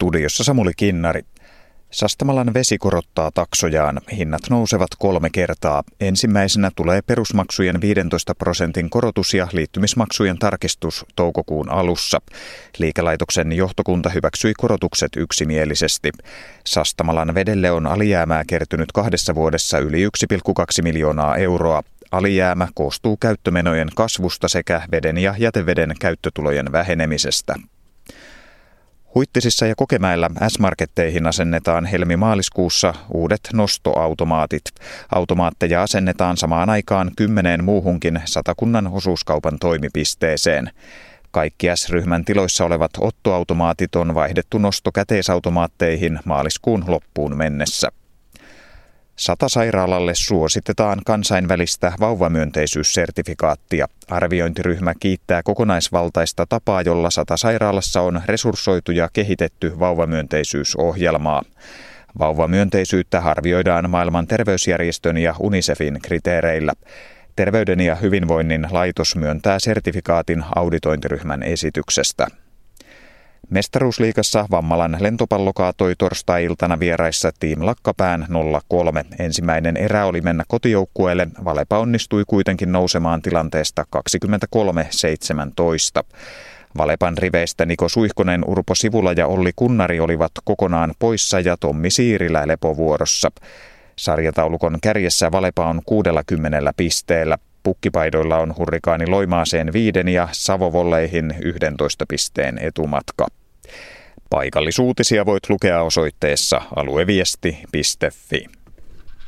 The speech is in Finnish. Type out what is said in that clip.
Studiossa Samuli Kinnari. Sastamalan vesi korottaa taksojaan. Hinnat nousevat kolme kertaa. Ensimmäisenä tulee perusmaksujen 15 prosentin korotus ja liittymismaksujen tarkistus toukokuun alussa. Liikelaitoksen johtokunta hyväksyi korotukset yksimielisesti. Sastamalan vedelle on alijäämää kertynyt kahdessa vuodessa yli 1,2 miljoonaa euroa. Alijäämä koostuu käyttömenojen kasvusta sekä veden ja jäteveden käyttötulojen vähenemisestä. Huittisissa ja Kokemäellä S-marketteihin asennetaan helmi-maaliskuussa uudet nostoautomaatit. Automaatteja asennetaan samaan aikaan kymmeneen muuhunkin satakunnan osuuskaupan toimipisteeseen. Kaikki S-ryhmän tiloissa olevat ottoautomaatit on vaihdettu nostokäteisautomaatteihin maaliskuun loppuun mennessä. Sata-sairaalalle suositetaan kansainvälistä vauvamyönteisyyssertifikaattia. Arviointiryhmä kiittää kokonaisvaltaista tapaa, jolla Sata-sairaalassa on resurssoitu ja kehitetty vauvamyönteisyysohjelmaa. Vauvamyönteisyyttä arvioidaan maailman terveysjärjestön ja UNICEFin kriteereillä. Terveyden ja hyvinvoinnin laitos myöntää sertifikaatin auditointiryhmän esityksestä. Mestaruusliigassa Vammalan lentopallo kaatoi torstai-iltana vieraissa Team Lakkapään 0-3. Ensimmäinen erä oli mennä kotijoukkueelle. Valepa onnistui kuitenkin nousemaan tilanteesta 23-17. Valepan riveistä Niko Suihkonen, Urpo Sivula ja Olli Kunnari olivat kokonaan poissa ja Tommi Siirilä lepovuorossa. Sarjataulukon kärjessä Valepa on 60 pisteellä. Pukkipaidoilla on hurrikaani Loimaaseen viiden ja Savovolleihin 11 pisteen etumatka. Paikallisuutisia voit lukea osoitteessa alueviesti.fi.